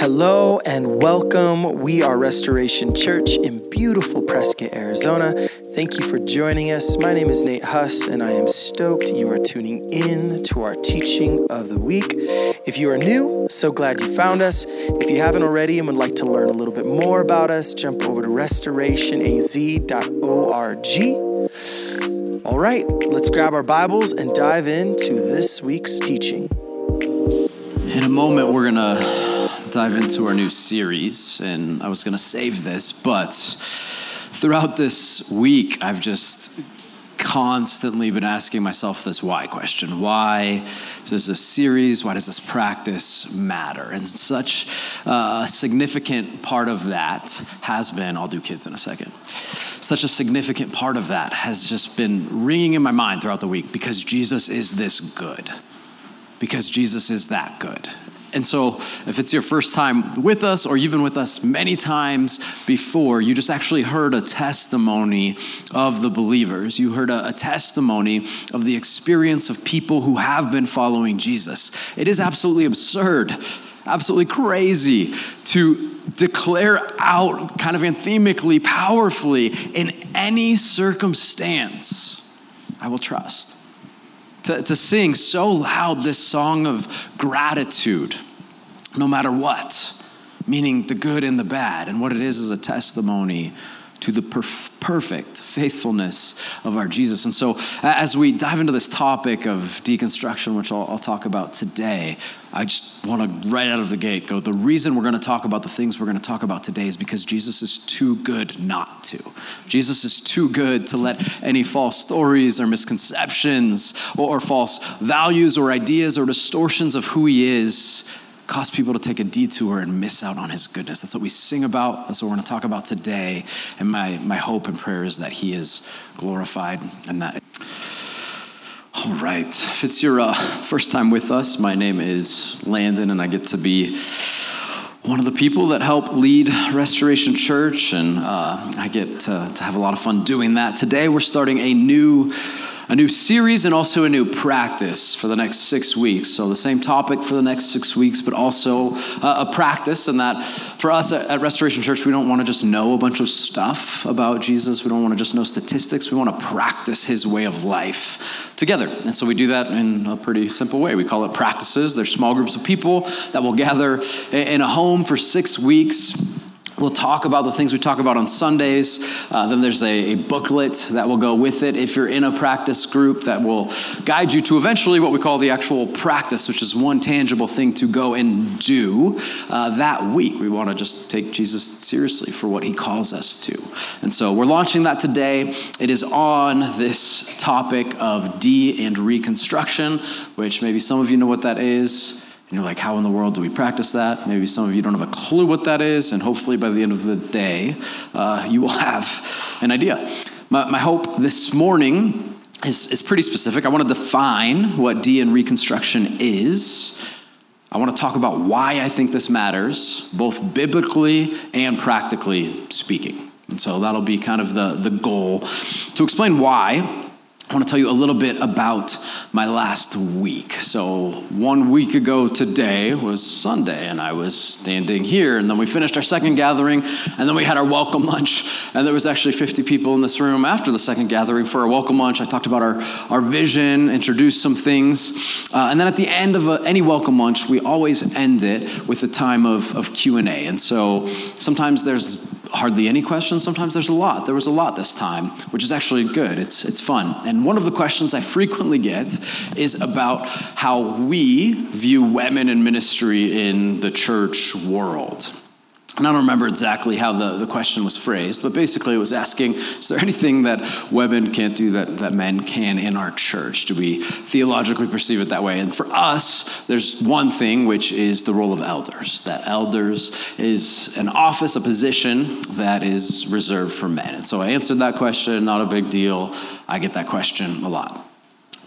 Hello and welcome. We are Restoration Church in beautiful Prescott, Arizona. Thank you for joining us. My name is Nate Huss, and I am stoked you are tuning in to our teaching of the week. If you are new, so glad you found us. If you haven't already and would like to learn a little bit more about us, jump over to restorationaz.org. All right, let's grab our Bibles and dive into this week's teaching. In a moment, we're going to dive into our new series, and I was going to save this, but throughout this week, I've just constantly been asking myself this why question. Why does this series, why does this practice matter? And such a significant part of that has been, I'll do kids in a second. Such a significant part of that has just been ringing in my mind throughout the week because Jesus is this good because Jesus is that good. And so, if it's your first time with us, or you've been with us many times before, you just actually heard a testimony of the believers. You heard a, a, testimony of the experience of people who have been following Jesus. It is absolutely absurd, absolutely crazy to declare out kind of anthemically, powerfully, in any circumstance, I will trust to, to sing so loud this song of gratitude, no matter what, meaning the good and the bad. And what it is is a testimony to the perf- perfect faithfulness of our Jesus. And so, as we dive into this topic of deconstruction, which I'll, I'll talk about today, I just want to right out of the gate go the reason we're going to talk about the things we're going to talk about today is because Jesus is too good not to. Jesus is too good to let any false stories or misconceptions or, or false values or ideas or distortions of who he is cause people to take a detour and miss out on his goodness. That's what we sing about. That's what we're going to talk about today. And my, my hope and prayer is that he is glorified and that. All right. If it's your uh, first time with us, my name is Landon, and I get to be one of the people that help lead Restoration Church, and uh, I get to, to have a lot of fun doing that. Today, we're starting a new a new series and also a new practice for the next six weeks. So, the same topic for the next six weeks, but also uh, a practice. And that for us at, Restoration Church, we don't want to just know a bunch of stuff about Jesus. We don't want to just know statistics. We want to practice his way of life together. And so, we do that in a pretty simple way. We call it practices. They're small groups of people that will gather in a home for six weeks We'll talk about the things we talk about on Sundays. Uh, then there's a, a, booklet that will go with it if you're in a practice group that will guide you to eventually what we call the actual practice, which is one tangible thing to go and do uh, that week. We want to just take Jesus seriously for what he calls us to. And so we're launching that today. It is on this topic of de and reconstruction, which maybe some of you know what that is. And you're like, how in the world do we practice that? Maybe some of you don't have a clue what that is, and hopefully by the end of the day, uh, you will have an idea. My, my hope this morning is, is pretty specific. I want to define what D and reconstruction is. I want to talk about why I think this matters, both biblically and practically speaking. And so that'll be kind of the, the goal. To explain why, I want to tell you a little bit about my last week. So, one week ago today was Sunday, and I was standing here, and then we finished our second gathering, and then we had our welcome lunch. And there was actually 50 people in this room after the second gathering for our welcome lunch. I talked about our, our vision, introduced some things, uh, and then at the end of a, any welcome lunch, we always end it with a time of, of Q&A. And so sometimes there's hardly any questions. Sometimes there's a lot. There was a lot this time, which is actually good. It's, it's fun. And one of the questions I frequently get is about how we view women in ministry in the church world. And I don't remember exactly how the, the question was phrased, but basically it was asking Is there anything that women can't do that, that men can in our church? Do we theologically perceive it that way? And for us, there's one thing, which is the role of elders. That elders is an office, a position that is reserved for men. And so I answered that question, not a big deal. I get that question a lot.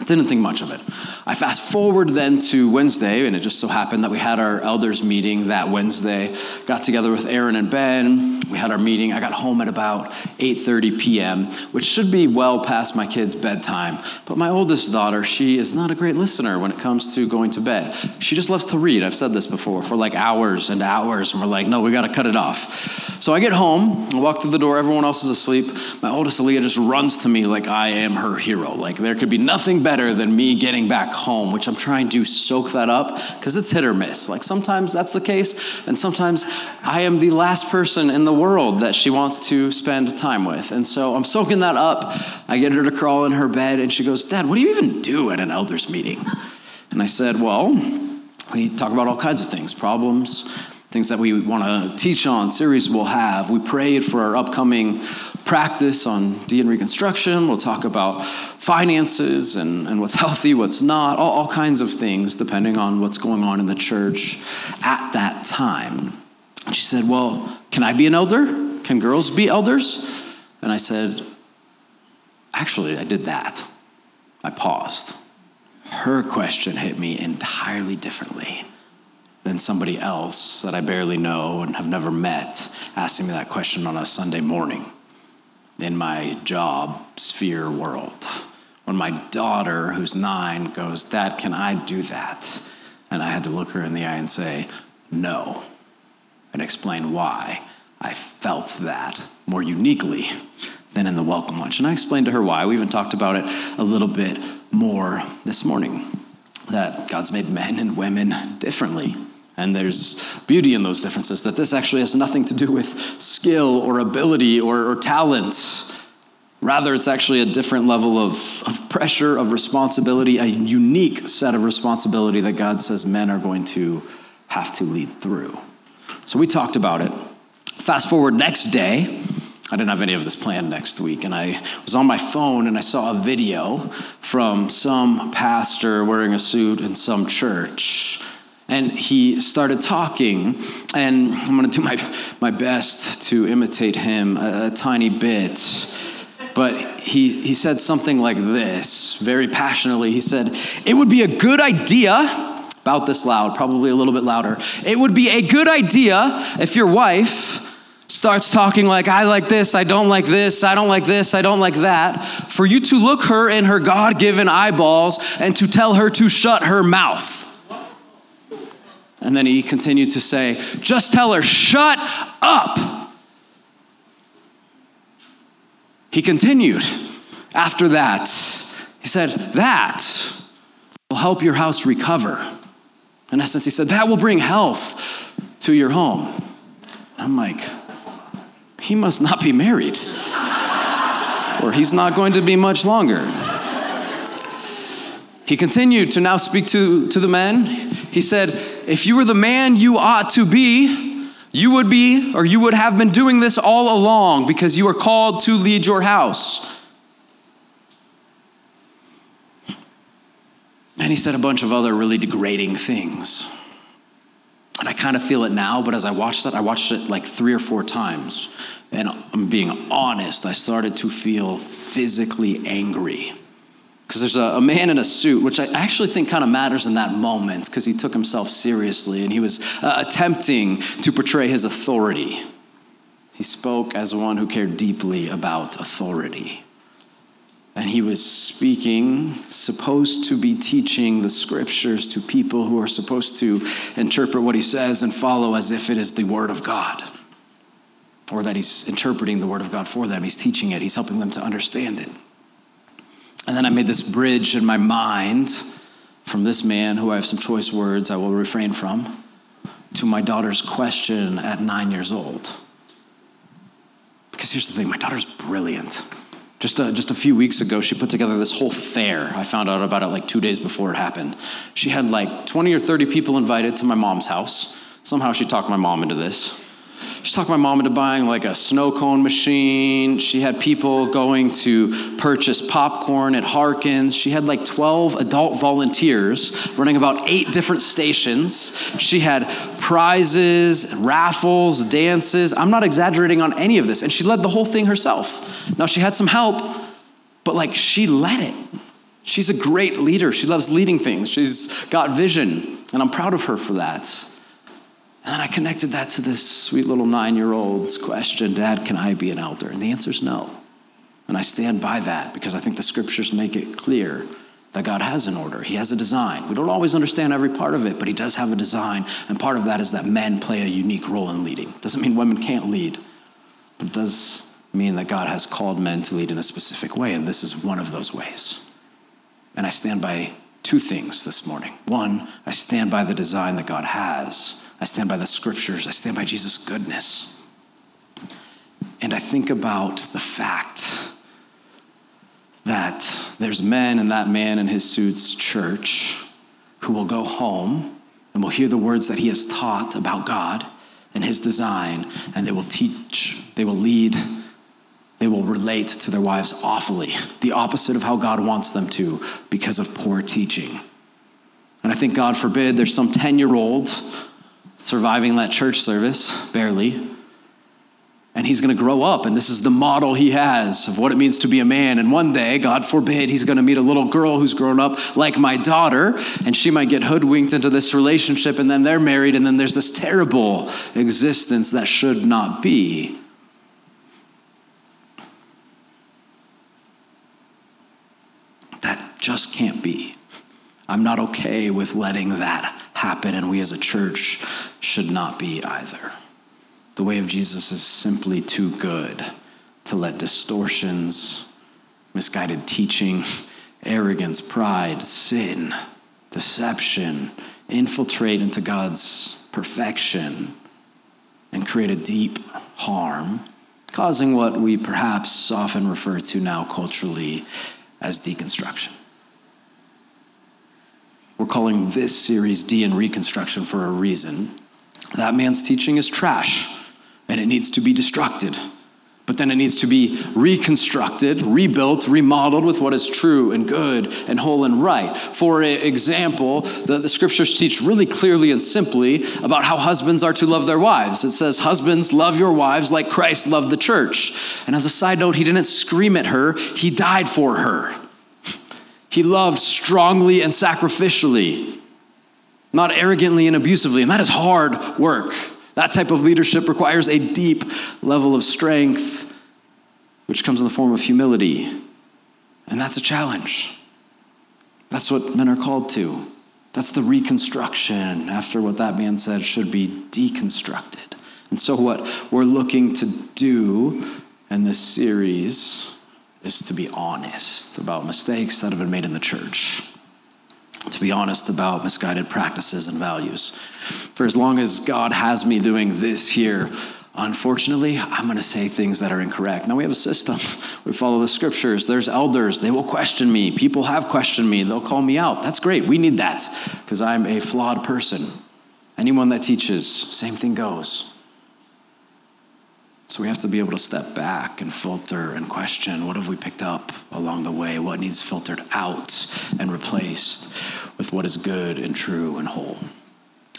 Didn't think much of it. I fast forward then to Wednesday, and it just so happened that we had our elders meeting that Wednesday. Got together with Aaron and Ben. We had our meeting. I got home at about 8:30 p.m., which should be well past my kids' bedtime. But my oldest daughter, she is not a great listener when it comes to going to bed. She just loves to read. I've said this before for like hours and hours, and we're like, no, we got to cut it off. So I get home, I walk through the door. Everyone else is asleep. My oldest Aaliyah just runs to me like I am her hero. Like there could be nothing better than me getting back home, which I'm trying to soak that up because it's hit or miss. Like sometimes that's the case, and sometimes I am the last person in the world that she wants to spend time with. And so I'm soaking that up. I get her to crawl in her bed, and she goes, Dad, what do you even do at an elders meeting? And I said, Well, we talk about all kinds of things problems, things that we want to teach on, series we'll have. We prayed for our upcoming practice on D Reconstruction. We'll talk about finances and, and what's healthy, what's not, all, all kinds of things depending on what's going on in the church at that time. And she said, Well, can I be an elder? Can girls be elders? And I said, Actually, I did that. I paused. Her question hit me entirely differently than somebody else that I barely know and have never met asking me that question on a Sunday morning in my job sphere world. When my daughter, who's nine, goes, Dad, can I do that? And I had to look her in the eye and say, No, and explain why I felt that more uniquely than in the welcome lunch. And I explained to her why. We even talked about it a little bit more this morning that God's made men and women differently. And there's beauty in those differences, that this actually has nothing to do with skill or ability or, or talent. Rather, it's actually a different level of, of pressure, of responsibility, a unique set of responsibility that God says men are going to have to lead through. So we talked about it. Fast forward next day, I didn't have any of this planned next week, and I was on my phone and I saw a video from some pastor wearing a suit in some church and he started talking and i'm going to do my, my best to imitate him a, a, tiny bit. But he, he said something like this very passionately. He said it would be a good idea about this loud probably a little bit louder it would be a good idea if your wife starts talking like i like this i don't like this i don't like this i don't like that for you to look her in her god-given eyeballs and to tell her to shut her mouth and then he continued to say, Just tell her, shut up. He continued after that. He said, That will help your house recover. In essence, he said, That will bring health to your home. I'm like, He must not be married, or he's not going to be much longer. He continued to now speak to, to the men. He said, If you were the man you ought to be, you would be, or you would have been doing this all along because you are called to lead your house. And he said a bunch of other really degrading things. And I kind of feel it now, but as I watched that, I watched it like three or four times. And I'm being honest, I started to feel physically angry because there's a, a, man in a suit, which I actually think kind of matters in that moment because he took himself seriously and he was uh, attempting to portray his authority. He spoke as one who cared deeply about authority. And he was speaking, supposed to be teaching the scriptures to people who are supposed to interpret what he says and follow as if it is the word of God. Or that he's interpreting the word of God for them. He's teaching it, he's helping them to understand it. And then I made this bridge in my mind from this man, who I have some choice words I will refrain from, to my daughter's question at nine years old. Because here's the thing my daughter's brilliant. Just a, just a few weeks ago, she put together this whole fair. I found out about it like two days before it happened. She had like 20 or 30 people invited to my mom's house. Somehow she talked my mom into this. She talked my mom into buying like a snow cone machine. She had people going to purchase popcorn at Harkins. She had like 12 adult volunteers running about eight different stations. She had prizes, raffles, dances. I'm not exaggerating on any of this. And she led the whole thing herself. Now, she had some help, but like she led it. She's a great leader. She loves leading things. She's got vision, and I'm proud of her for that. And then I connected that to this sweet little nine year old's question Dad, can I be an elder? And the answer is no. And I stand by that because I think the scriptures make it clear that God has an order. He has a design. We don't always understand every part of it, but He does have a design. And part of that is that men play a unique role in leading. Doesn't mean women can't lead, but it does mean that God has called men to lead in a specific way, and this is one of those ways. And I stand by two things this morning. One, I stand by the design that God has, I stand by the scriptures, I stand by Jesus' goodness. And I think about the fact that there's men in that man in his suit's church who will go home and will hear the words that he has taught about God and his design, and they will teach, they will lead, they will relate to their wives awfully, the opposite of how God wants them to because of poor teaching. And I think, God forbid, there's some 10 year old surviving that church service, barely, and he's going to grow up, and this is the model he has of what it means to be a man. And one day, God forbid, he's going to meet a little girl who's grown up like my daughter, and she might get hoodwinked into this relationship, and then they're married, and then there's this terrible existence that should not be. That just can't be. I'm not okay with letting that happen, and we as a church should not be either. The way of Jesus is simply too good to let distortions, misguided teaching, arrogance, pride, sin, deception infiltrate into God's perfection and create a deep harm, causing what we perhaps often refer to now culturally as deconstruction. We're calling this series D in Reconstruction for a reason. That man's teaching is trash and it needs to be destructed. But then it needs to be reconstructed, rebuilt, remodeled with what is true and good and whole and right. For example, the, the, scriptures teach really clearly and simply about how husbands are to love their wives. It says, Husbands, love your wives like Christ loved the church. And as a side note, he didn't scream at her, he died for her. He loved strongly and sacrificially, not arrogantly and abusively. And that is hard work. That type of leadership requires a deep level of strength, which comes in the form of humility. And that's a challenge. That's what men are called to. That's the reconstruction after what that man said should be deconstructed. And so, what we're looking to do in this series is to be honest about mistakes that have been made in the church to be honest about misguided practices and values. For as long as God has me doing this here, unfortunately, I'm going to say things that are incorrect. Now, we have a system. We follow the scriptures. There's elders. They will question me. People have questioned me. They'll call me out. That's great. We need that because I'm a flawed person. Anyone that teaches, same thing goes. So we have to be able to step back and filter and question what have we picked up along the way? What needs filtered out and replaced with what is good and true and whole?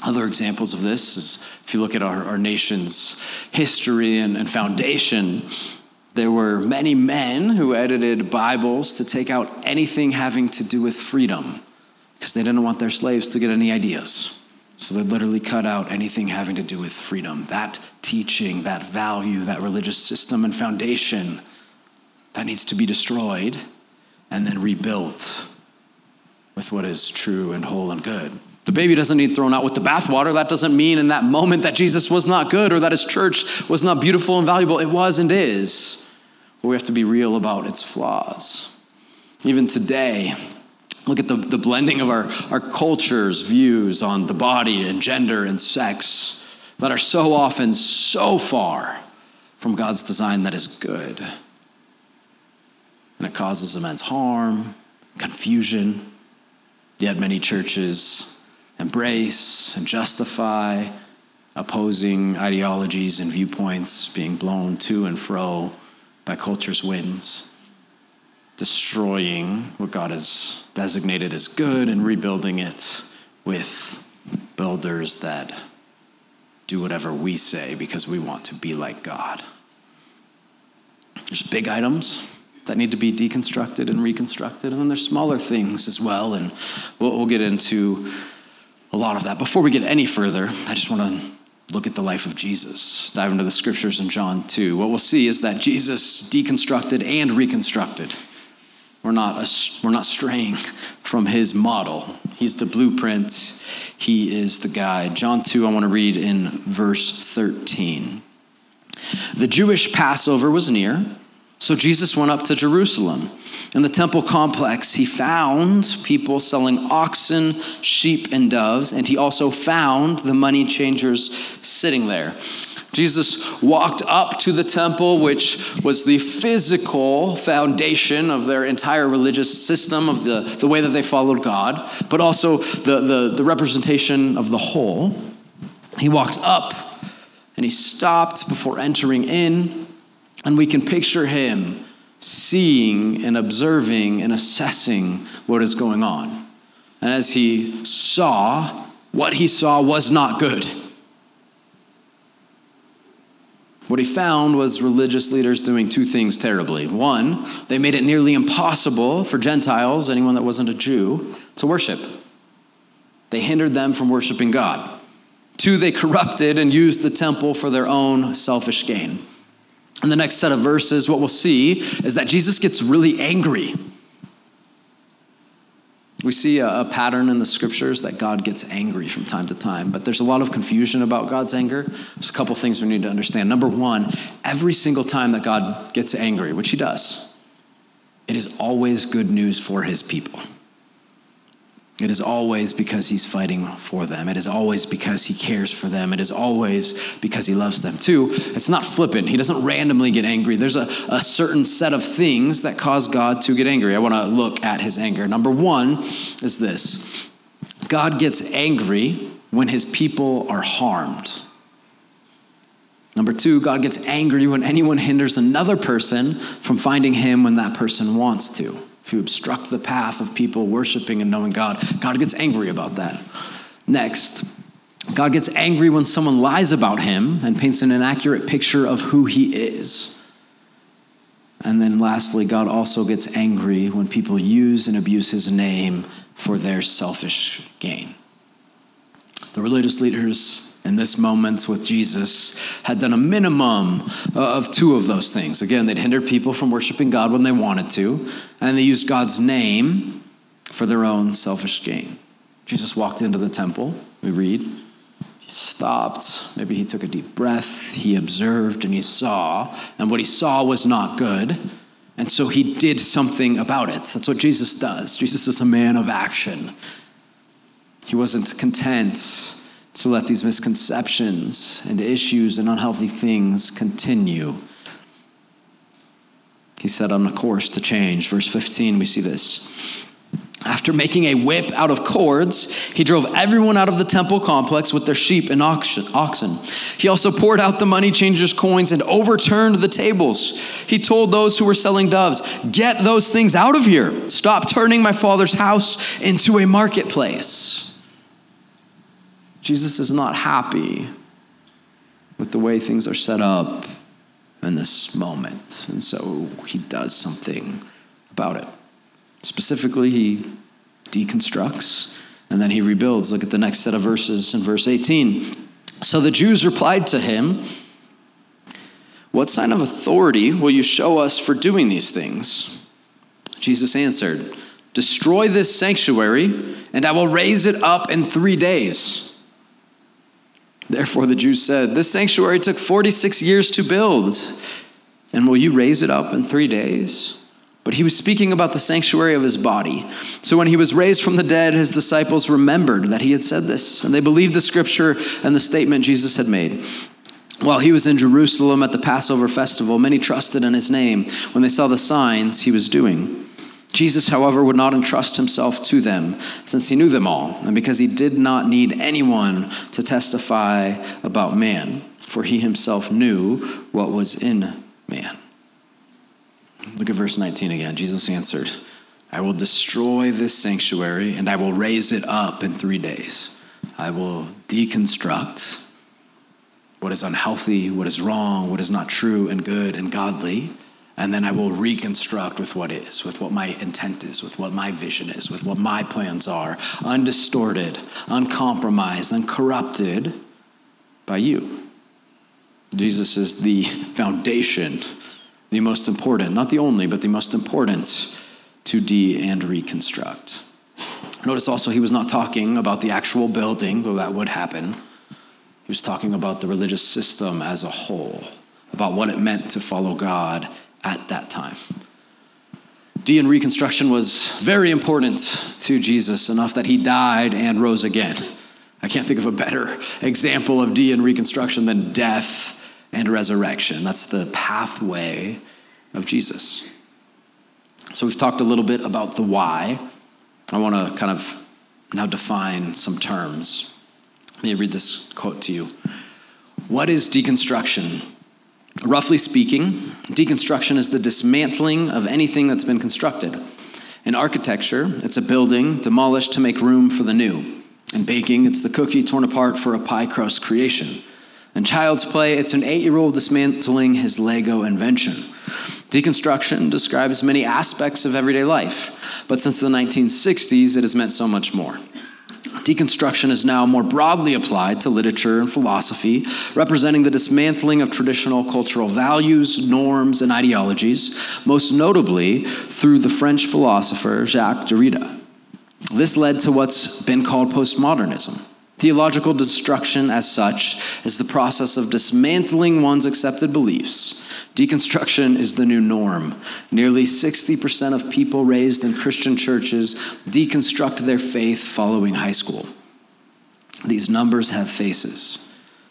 Other examples of this is if you look at our, our nation's history and, and foundation, there were many men who edited Bibles to take out anything having to do with freedom because they didn't want their slaves to get any ideas. So they literally cut out anything having to do with freedom. That teaching, that value, that religious system and foundation, that needs to be destroyed and then rebuilt with what is true and whole and good. The baby doesn't need thrown out with the bathwater. That doesn't mean in that moment that Jesus was not good or that his church was not beautiful and valuable. It was and is. But we have to be real about its flaws. Even today, Look at the, the blending of our, our culture's views on the body and gender and sex that are so often so far from God's design that is good. And it causes immense harm, confusion. Yet many churches embrace and justify opposing ideologies and viewpoints being blown to and fro by culture's winds destroying what God has designated as good and rebuilding it with builders that do whatever we say because we want to be like God. There's big items that need to be deconstructed and reconstructed. And then there's smaller things as well. And we'll, we'll get into a lot of that. Before we get any further, I just want to look at the life of Jesus, dive into the scriptures in John 2. What we'll see is that Jesus deconstructed and reconstructed. We're not, a, we're not straying from his model. He's the blueprint, he is the guide. John 2, I want to read in verse 13. The Jewish Passover was near, so Jesus went up to Jerusalem. In the temple complex, he found people selling oxen, sheep, and doves, and he also found the money changers sitting there. Jesus walked up to the temple, which was the physical foundation of their entire religious system, of the, the way that they followed God, but also the, the, the representation of the whole. He walked up and he stopped before entering in, and we can picture him seeing and observing and assessing what is going on. And as he saw, what he saw was not good. What he found was religious leaders doing two things terribly. One, they made it nearly impossible for Gentiles, anyone that wasn't a Jew, to worship. They hindered them from worshiping God. Two, they corrupted and used the temple for their own selfish gain. In the next set of verses, what we'll see is that Jesus gets really angry we see a, a, pattern in the scriptures that God gets angry from time to time, but there's a lot of confusion about God's anger. There's a couple things we need to understand. Number one, every single time that God gets angry, which he does, it is always good news for his people. It is always because he's fighting for them. It is always because he cares for them. It is always because he loves them. Two, it's not flippant. He doesn't randomly get angry. There's a, a certain set of things that cause God to get angry. I want to look at his anger. Number one is this God gets angry when his people are harmed. Number two, God gets angry when anyone hinders another person from finding him when that person wants to if you obstruct the path of people worshiping and knowing God, God gets angry about that. Next, God gets angry when someone lies about him and paints an inaccurate picture of who he is. And then lastly, God also gets angry when people use and abuse his name for their selfish gain. The religious leaders in this moment with Jesus had done a minimum of two of those things. Again, they'd hindered people from worshiping God when they wanted to, and they used God's name for their own selfish gain. Jesus walked into the temple, we read. He stopped. Maybe he took a deep breath. He observed and he saw. And what he saw was not good. And so he did something about it. That's what Jesus does. Jesus is a man of action. He wasn't content to let these misconceptions and issues and unhealthy things continue. He set on a course to change. Verse 15, we see this. After making a whip out of cords, he drove everyone out of the temple complex with their sheep and oxen. He also poured out the money changers' coins and overturned the tables. He told those who were selling doves, Get those things out of here. Stop turning my father's house into a marketplace. Jesus is not happy with the way things are set up in this moment. And so he does something about it. Specifically, he deconstructs and then he rebuilds. Look at the next set of verses in verse 18. So the Jews replied to him, What sign of authority will you show us for doing these things? Jesus answered, Destroy this sanctuary, and I will raise it up in three days. Therefore, the Jews said, This sanctuary took 46 years to build, and will you raise it up in three days? But he was speaking about the sanctuary of his body. So when he was raised from the dead, his disciples remembered that he had said this, and they believed the scripture and the statement Jesus had made. While he was in Jerusalem at the Passover festival, many trusted in his name when they saw the signs he was doing. Jesus, however, would not entrust himself to them, since he knew them all, and because he did not need anyone to testify about man, for he himself knew what was in man. Look at verse 19 again. Jesus answered, I will destroy this sanctuary, and I will raise it up in three days. I will deconstruct what is unhealthy, what is wrong, what is not true and good and godly and then I will reconstruct with what is, with what my intent is, with what my vision is, with what my plans are, undistorted, uncompromised, uncorrupted by you. Jesus is the foundation, the most important, not the only, but the most important to de and reconstruct. Notice also he was not talking about the actual building, though that would happen. He was talking about the religious system as a whole, about what it meant to follow God at that time. De and reconstruction was very important to Jesus, enough that he died and rose again. I can't think of a better example of de and reconstruction than death and resurrection. That's the pathway of Jesus. So we've talked a little bit about the why. I want to kind of now define some terms. Let me read this quote to you. What is deconstruction? Roughly speaking, deconstruction is the dismantling of anything that's been constructed. In architecture, it's a building demolished to make room for the new. In baking, it's the cookie torn apart for a pie crust creation. In child's play, it's an eight year old dismantling his Lego invention. Deconstruction describes many aspects of everyday life, but since the 1960s, it has meant so much more. Deconstruction is now more broadly applied to literature and philosophy, representing the dismantling of traditional cultural values, norms, and ideologies, most notably through the French philosopher Jacques Derrida. This led to what's been called postmodernism. Theological destruction, as such, is the process of dismantling one's accepted beliefs Deconstruction is the new norm. Nearly 60% of people raised in Christian churches deconstruct their faith following high school. These numbers have faces.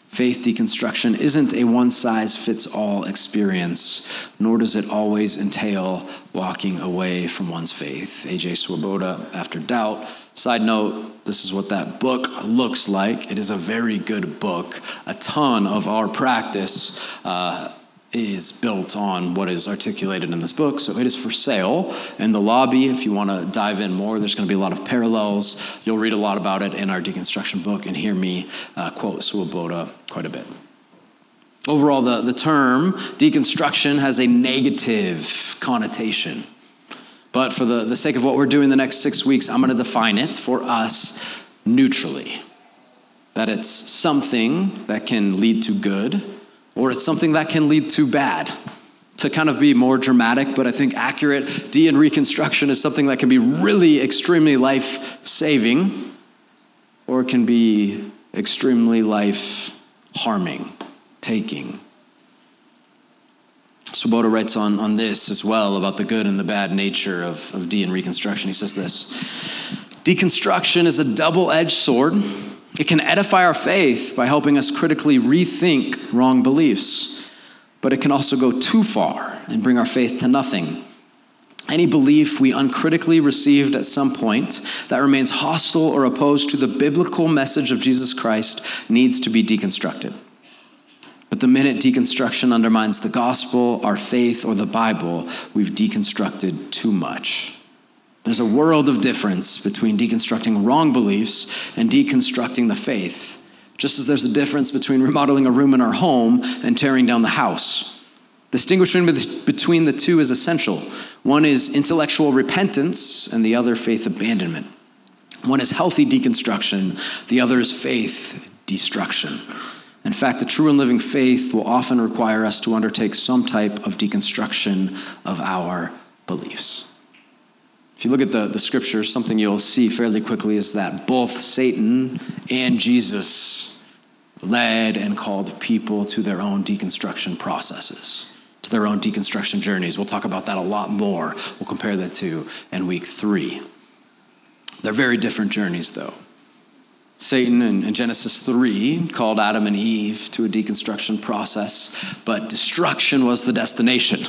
Faith deconstruction isn't a one size fits all experience, nor does it always entail walking away from one's faith. A.J. Swoboda, After Doubt. Side note, this is what that book looks like. It is a very good book. A ton of our practice. Uh, is built on what is articulated in this book. So it is for sale in the lobby. If you want to dive in more, there's going to be a lot of parallels. You'll read a lot about it in our deconstruction book and hear me uh, quote Swoboda quite a bit. Overall, the, the term deconstruction has a negative connotation. But for the, the sake of what we're doing the next six weeks, I'm going to define it for us neutrally. That it's something that can lead to good or it's something that can lead to bad. To kind of be more dramatic, but I think accurate, de and reconstruction is something that can be really extremely life saving, or it can be extremely life harming, taking. Swoboda writes on, on this as well about the good and the bad nature of, of de and reconstruction. He says this Deconstruction is a double edged sword it can edify our faith by helping us critically rethink wrong beliefs, but it can also go too far and bring our faith to nothing. Any belief we uncritically received at some point that remains hostile or opposed to the biblical message of Jesus Christ needs to be deconstructed. But the minute deconstruction undermines the gospel, our faith, or the Bible, we've deconstructed too much. There's a world of difference between deconstructing wrong beliefs and deconstructing the faith, just as there's a difference between remodeling a room in our home and tearing down the house. Distinguishing between the two is essential. One is intellectual repentance, and the other faith abandonment. One is healthy deconstruction, the other is faith destruction. In fact, the true and living faith will often require us to undertake some type of deconstruction of our beliefs. If you look at the, the scriptures, something you'll see fairly quickly is that both Satan and Jesus led and called people to their own deconstruction processes, to their own deconstruction journeys. We'll talk about that a lot more. We'll compare that to in week three. They're very different journeys, though. Satan in, Genesis 3 called Adam and Eve to a deconstruction process, but destruction was the destination.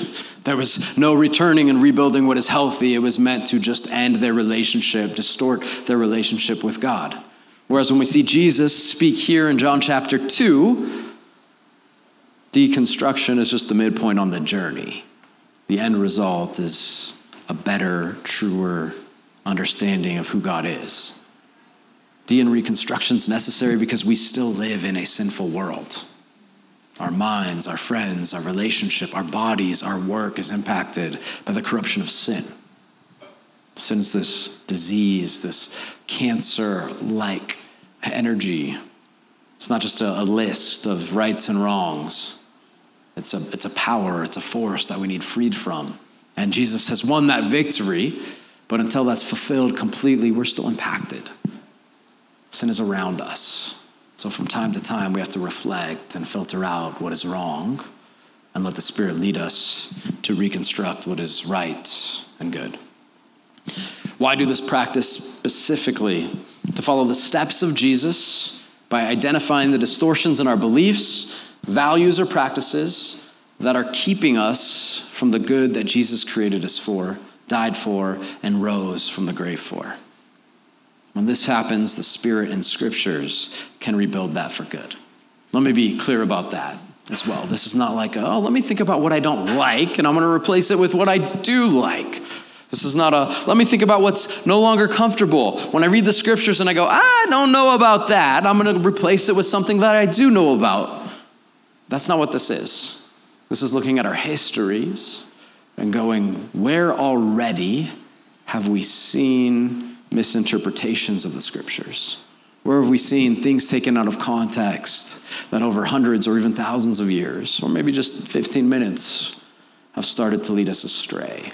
There was no returning and rebuilding what is healthy. It was meant to just end their relationship, distort their relationship with God. Whereas when we see Jesus speak here in John chapter 2, deconstruction is just the midpoint on the journey. The end result is a better, truer understanding of who God is. De and reconstruction is necessary because we still live in a sinful world. Our minds, our friends, our relationship, our bodies, our work is impacted by the corruption of sin. Sin is this disease, this cancer like energy. It's not just a, a, list of rights and wrongs, it's a, it's a power, it's a force that we need freed from. And Jesus has won that victory, but until that's fulfilled completely, we're still impacted. Sin is around us. So from time to time, we have to reflect and filter out what is wrong and let the Spirit lead us to reconstruct what is right and good. Why do this practice specifically? To follow the steps of Jesus by identifying the distortions in our beliefs, values, or practices that are keeping us from the good that Jesus created us for, died for, and rose from the grave for. When this happens, the Spirit and Scriptures can rebuild that for good. Let me be clear about that as well. This is not like, oh, let me think about what I don't like, and I'm going to replace it with what I do like. This is not a, let me think about what's no longer comfortable. When I read the scriptures and I go, I don't know about that, I'm going to replace it with something that I do know about. That's not what this is. This is looking at our histories and going, where already have we seen misinterpretations of the scriptures? Where have we seen things taken out of context that over hundreds or even thousands of years, or maybe just 15 minutes, have started to lead us astray?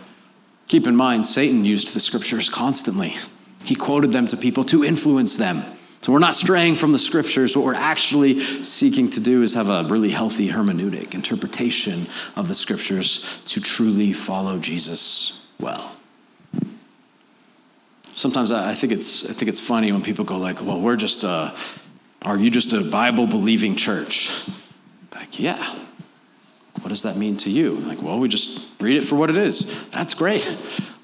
Keep in mind, Satan used the scriptures constantly. He quoted them to people to influence them. So we're not straying from the scriptures. What we're actually seeking to do is have a really healthy hermeneutic, interpretation of the scriptures to truly follow Jesus well sometimes I, think it's I think it's funny when people go like, "Well, we're just a, are you just a Bible believing church?" Like, yeah. What does that mean to you? Like, well, we just read it for what it is. That's great,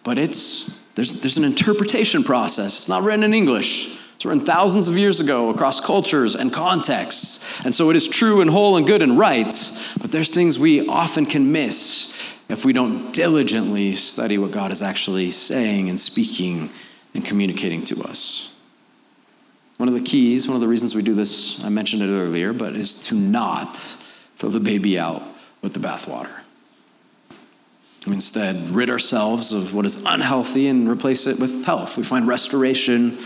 but it's there's there's an interpretation process. It's not written in English. It's written thousands of years ago across cultures and contexts. And so it is true and whole and good and right, but there's things we often can miss if we don't diligently study what God is actually saying and speaking and communicating to us. One of the keys, one of the reasons we do this, I mentioned it earlier, but is to not throw the baby out with the bathwater. We instead rid ourselves of what is unhealthy and replace it with health. We find restoration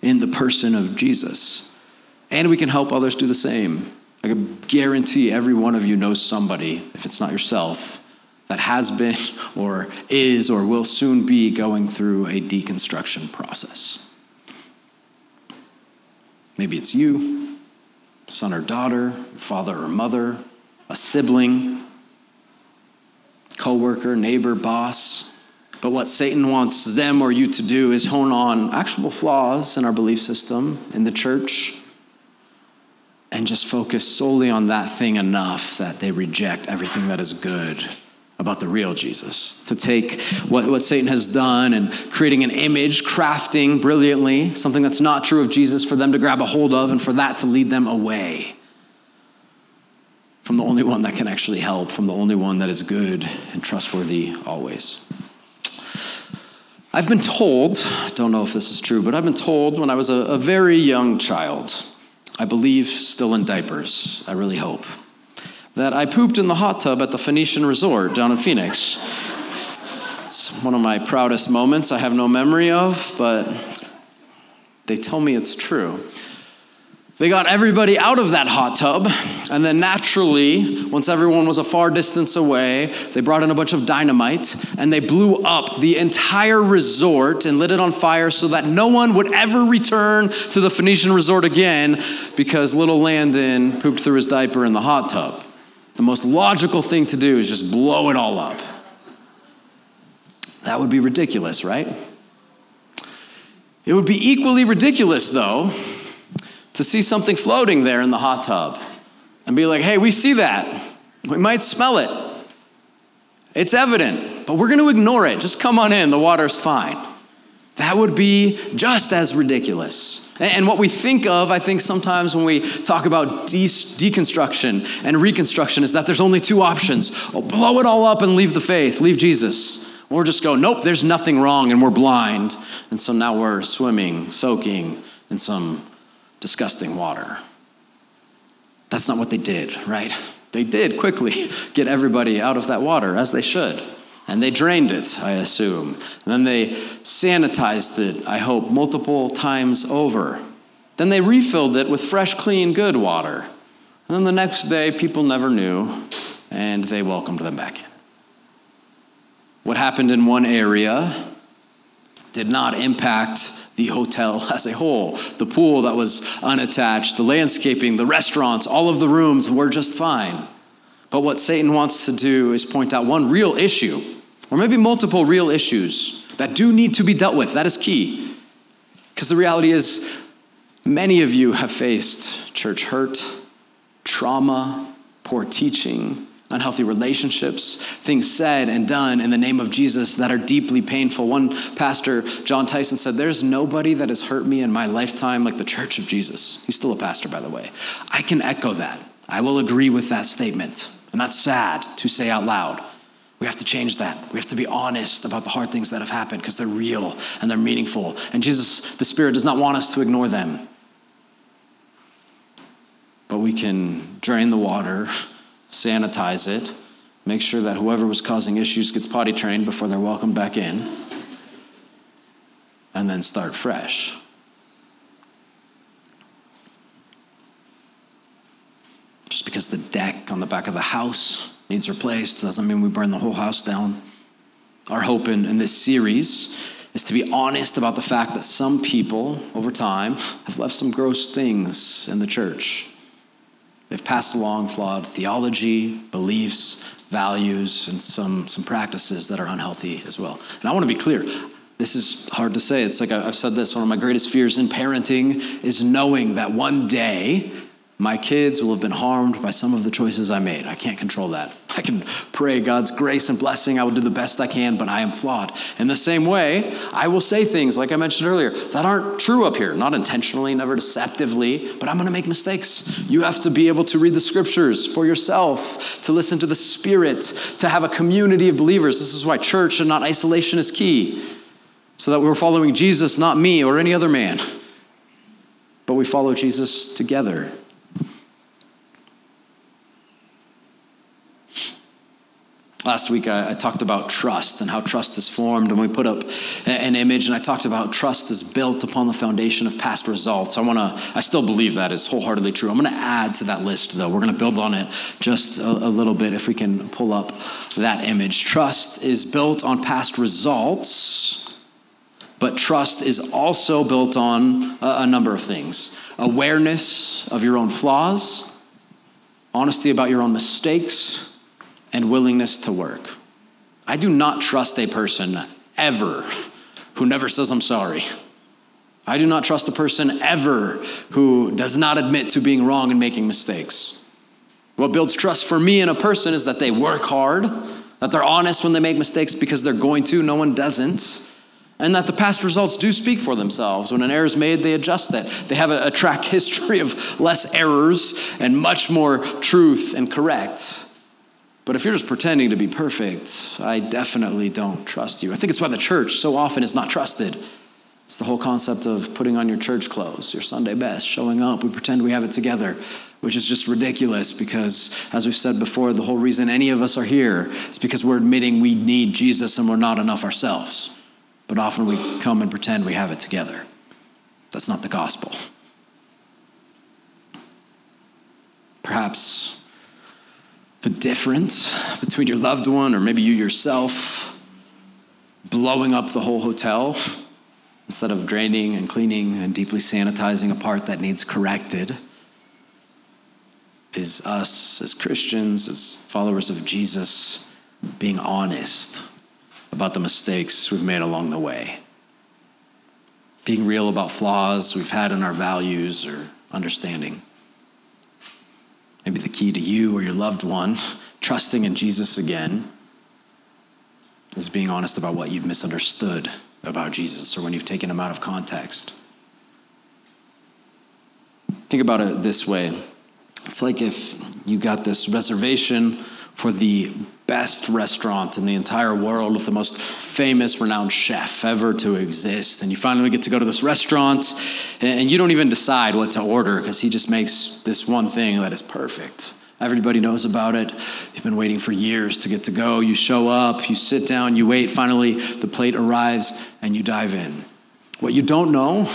in the person of Jesus. And we can help others do the same. I can guarantee every one of you knows somebody, if it's not yourself, that has been or is or will soon be going through a deconstruction process. Maybe it's you, son or daughter, father or mother, a sibling, coworker, neighbor, boss. But what Satan wants them or you to do is hone on actual flaws in our belief system, in the church, and just focus solely on that thing enough that they reject everything that is good about the real Jesus. To take what, what Satan has done and creating an image, crafting brilliantly something that's not true of Jesus for them to grab a hold of and for that to lead them away from the only one that can actually help, from the only one that is good and trustworthy always. I've been told, don't know if this is true, but I've been told when I was a, a very young child, I believe still in diapers, I really hope that I pooped in the hot tub at the Phoenician Resort down in Phoenix. It's one of my proudest moments I have no memory of, but they tell me it's true. They got everybody out of that hot tub, and then naturally, once everyone was a far distance away, they brought in a bunch of dynamite and they blew up the entire resort and lit it on fire so that no one would ever return to the Phoenician resort again because little Landon pooped through his diaper in the hot tub. The most logical thing to do is just blow it all up. That would be ridiculous, right? It would be equally ridiculous, though, to see something floating there in the hot tub and be like, hey, we see that. We might smell it. It's evident, but we're going to ignore it. Just come on in, the water's fine. That would be just as ridiculous. And what we think of, I think sometimes when we talk about de- deconstruction and reconstruction, is that there's only two options oh, blow it all up and leave the faith, leave Jesus. Or just go, nope, there's nothing wrong and we're blind. And so now we're swimming, soaking in some disgusting water. That's not what they did, right? They did quickly get everybody out of that water, as they should. And they drained it, I assume. And then they sanitized it, I hope, multiple times over. Then they refilled it with fresh, clean, good water. And then the next day, people never knew, and they welcomed them back in. What happened in one area did not impact the hotel as a whole. The pool that was unattached, the landscaping, the restaurants, all of the rooms were just fine. But what Satan wants to do is point out one real issue, or maybe multiple real issues that do need to be dealt with. That is key. Because the reality is, many of you have faced church hurt, trauma, poor teaching, unhealthy relationships, things said and done in the name of Jesus that are deeply painful. One pastor, Jon Tyson, said, There's nobody that has hurt me in my lifetime like the church of Jesus. He's still a pastor, by the way. I can echo that. I will agree with that statement. And that's sad to say out loud. We have to change that. We have to be honest about the hard things that have happened because they're real and they're meaningful. And Jesus, the Spirit, does not want us to ignore them. But we can drain the water sanitize it, make sure that whoever was causing issues gets potty trained before they're welcomed back in, and then start fresh. Just because the deck on the back of the house needs replaced doesn't mean we burn the whole house down. Our hope in, in this series is to be honest about the fact that some people over time have left some gross things in the church. They've passed along flawed theology, beliefs, values, and some, some practices that are unhealthy as well. And I want to be clear this is hard to say. It's like I've said this one of my greatest fears in parenting is knowing that one day my kids will have been harmed by some of the choices I made. I can't control that. I can pray God's grace and blessing. I will do the best I can, but I am flawed. In the same way, I will say things, like I mentioned earlier, that aren't true up here. Not intentionally, never deceptively, but I'm going to make mistakes. You have to be able to read the scriptures for yourself, to listen to the Spirit, to have a community of believers. This is why church and not isolation is key. So that we're following Jesus, not me or any other man, but we follow Jesus together. Last week, I, I, talked about trust and how trust is formed, and we put up an image, and I talked about trust is built upon the foundation of past results. I want to, I still believe that is wholeheartedly true. I'm going to add to that list, though. We're going to build on it just a, a little bit if we can pull up that image. Trust is built on past results, but trust is also built on a, a number of things awareness of your own flaws, honesty about your own mistakes and willingness to work. I do not trust a person ever who never says, I'm sorry. I do not trust a person ever who does not admit to being wrong and making mistakes. What builds trust for me in a person is that they work hard, that they're honest when they make mistakes because they're going to, no one doesn't, and that the past results do speak for themselves. When an error is made, they adjust it. They have a, a track history of less errors and much more truth and correct. But if you're just pretending to be perfect, I definitely don't trust you. I think it's why the church so often is not trusted. It's the whole concept of putting on your church clothes, your Sunday best, showing up. We pretend we have it together, which is just ridiculous because, as we've said before, the whole reason any of us are here is because we're admitting we need Jesus and we're not enough ourselves. But often we come and pretend we have it together. That's not the gospel. Perhaps the difference between your loved one or maybe you yourself blowing up the whole hotel instead of draining and cleaning and deeply sanitizing a part that needs corrected is us as Christians, as followers of Jesus, being honest about the mistakes we've made along the way. Being real about flaws we've had in our values or understanding maybe the key to you or your loved one, trusting in Jesus again, is being honest about what you've misunderstood about Jesus or when you've taken him out of context. Think about it this way it's like if you got this reservation for the best restaurant in the entire world with the most famous, renowned chef ever to exist. And you finally get to go to this restaurant, and you don't even decide what to order because he just makes this one thing that is perfect. Everybody knows about it. You've been waiting for years to get to go. You show up, you sit down, you wait. Finally, the plate arrives, and you dive in. What you don't know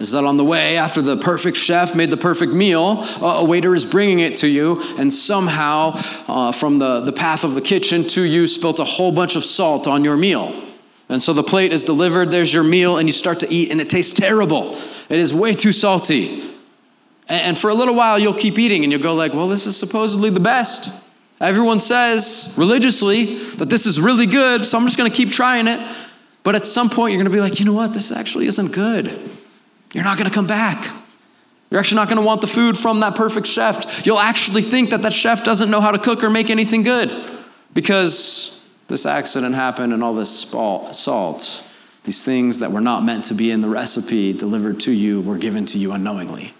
is that on the way, after the perfect chef made the perfect meal, a waiter is bringing it to you, and somehow uh, from the, the path of the kitchen to you spilt a whole bunch of salt on your meal. And so the plate is delivered, there's your meal, and you start to eat, and it tastes terrible. It is way too salty. And for a little while, you'll keep eating, and you'll go like, well, this is supposedly the best. Everyone says religiously that this is really good, so I'm just gonna keep trying it. But at some point, you're gonna be like, you know what, this actually isn't good. You're not going to come back. You're actually not going to want the food from that perfect chef. You'll actually think that that chef doesn't know how to cook or make anything good because this accident happened and all this salt, these things that were not meant to be in the recipe delivered to you, were given to you unknowingly.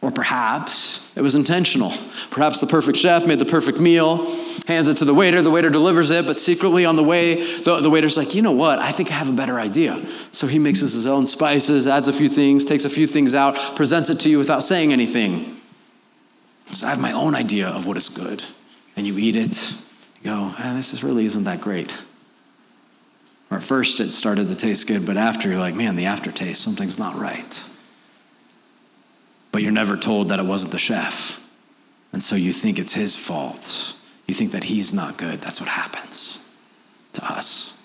Or perhaps it was intentional. Perhaps the perfect chef made the perfect meal, hands it to the waiter, the waiter delivers it, but secretly on the way, the, the waiter's like, you know what? I think I have a better idea. So he mixes his own spices, adds a few things, takes a few things out, presents it to you without saying anything. So I have my own idea of what is good. And you eat it, you go, ah, this is really isn't that great. Or at first it started to taste good, but after you're like, man, the aftertaste, something's not right but you're never told that it wasn't the chef. And so you think it's his fault. You think that he's not good. That's what happens to us.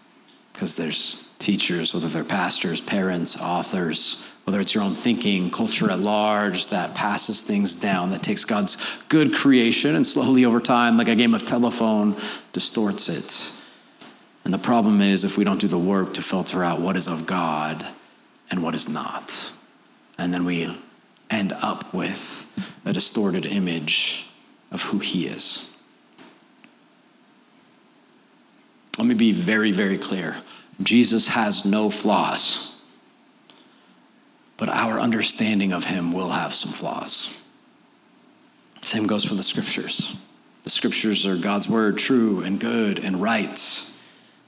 Because there's teachers, whether they're pastors, parents, authors, whether it's your own thinking, culture at large that passes things down, that takes God's good creation and slowly over time, like a game of telephone, distorts it. And the problem is if we don't do the work to filter out what is of God and what is not. And then we end up with a distorted image of who he is. Let me be very, very clear. Jesus has no flaws, but our understanding of him will have some flaws. Same goes for the scriptures. The scriptures are God's word, true and good and right,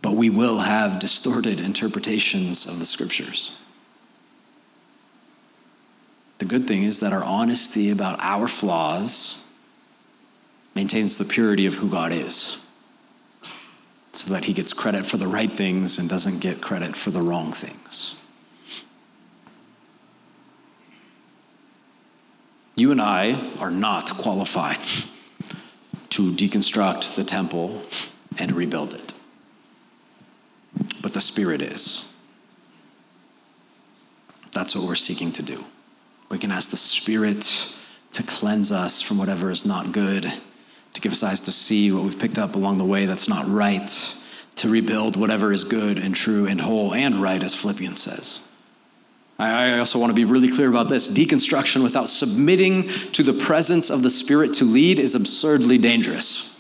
but we will have distorted interpretations of the scriptures. The good thing is that our honesty about our flaws maintains the purity of who God is, so that He gets credit for the right things and doesn't get credit for the wrong things. You and I are not qualified to deconstruct the temple and rebuild it, but the Spirit is. That's what we're seeking to do. We can ask the Spirit to cleanse us from whatever is not good, to give us eyes to see what we've picked up along the way that's not right, to rebuild whatever is good and true and whole and right, as Philippians says. I also want to be really clear about this. Deconstruction without submitting to the presence of the Spirit to lead is absurdly dangerous.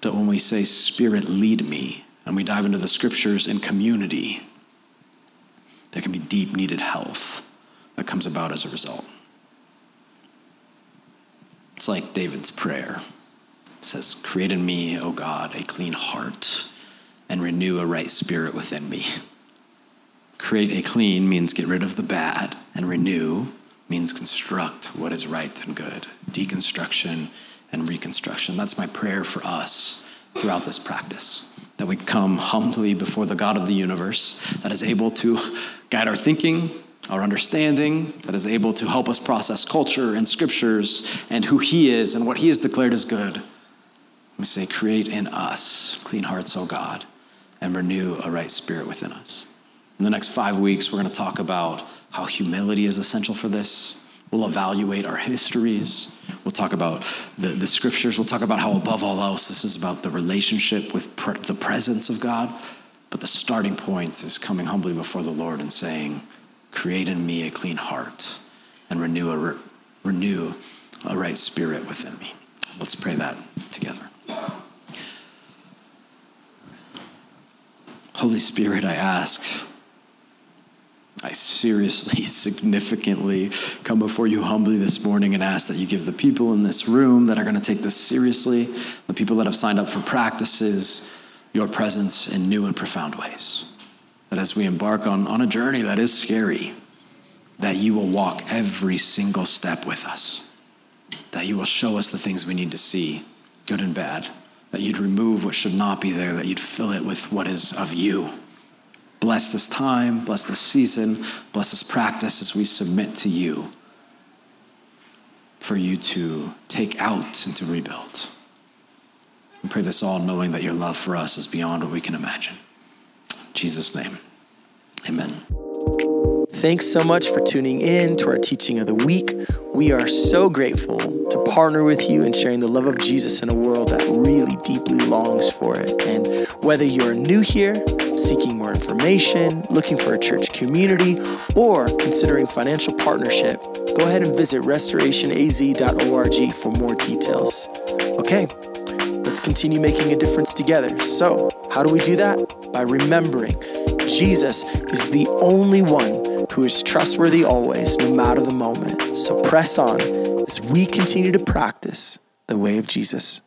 But when we say, Spirit, lead me, and we dive into the scriptures in community, there can be deep needed health that comes about as a result. It's like David's prayer. It says, Create in me, O God, a clean heart and renew a right spirit within me. Create a clean means get rid of the bad, and renew means construct what is right and good. Deconstruction and reconstruction. That's my prayer for us throughout this practice. That we come humbly before the God of the universe that is able to guide our thinking, our understanding that is able to help us process culture and scriptures and who He is and what He has declared as good. We say, Create in us clean hearts, O God, and renew a right spirit within us. In the next five weeks, we're going to talk about how humility is essential for this. We'll evaluate our histories. We'll talk about the, the scriptures. We'll talk about how, above all else, this is about the relationship with pre- the presence of God. But the starting point is coming humbly before the Lord and saying, Create in me a clean heart and renew a, renew a right spirit within me. Let's pray that together. Holy Spirit, I ask, I seriously, significantly come before you humbly this morning and ask that you give the people in this room that are going to take this seriously, the people that have signed up for practices, your presence in new and profound ways that as we embark on, on a journey that is scary, that you will walk every single step with us. that you will show us the things we need to see, good and bad, that you'd remove what should not be there, that you'd fill it with what is of you. Bless this time, bless this season, bless this practice as we submit to you for you to take out and to rebuild. We pray this all knowing that your love for us is beyond what we can imagine. Jesus' name, amen. Thanks so much for tuning in to our teaching of the week. We are so grateful to partner with you in sharing the love of Jesus in a world that really deeply longs for it. And whether you're new here, seeking more information, looking for a church community, or considering financial partnership, go ahead and visit restorationaz.org for more details. Okay, let's continue making a difference together. So, how do we do that? By remembering Jesus is the only one who is trustworthy always, no matter the moment. So press on as we continue to practice the way of Jesus.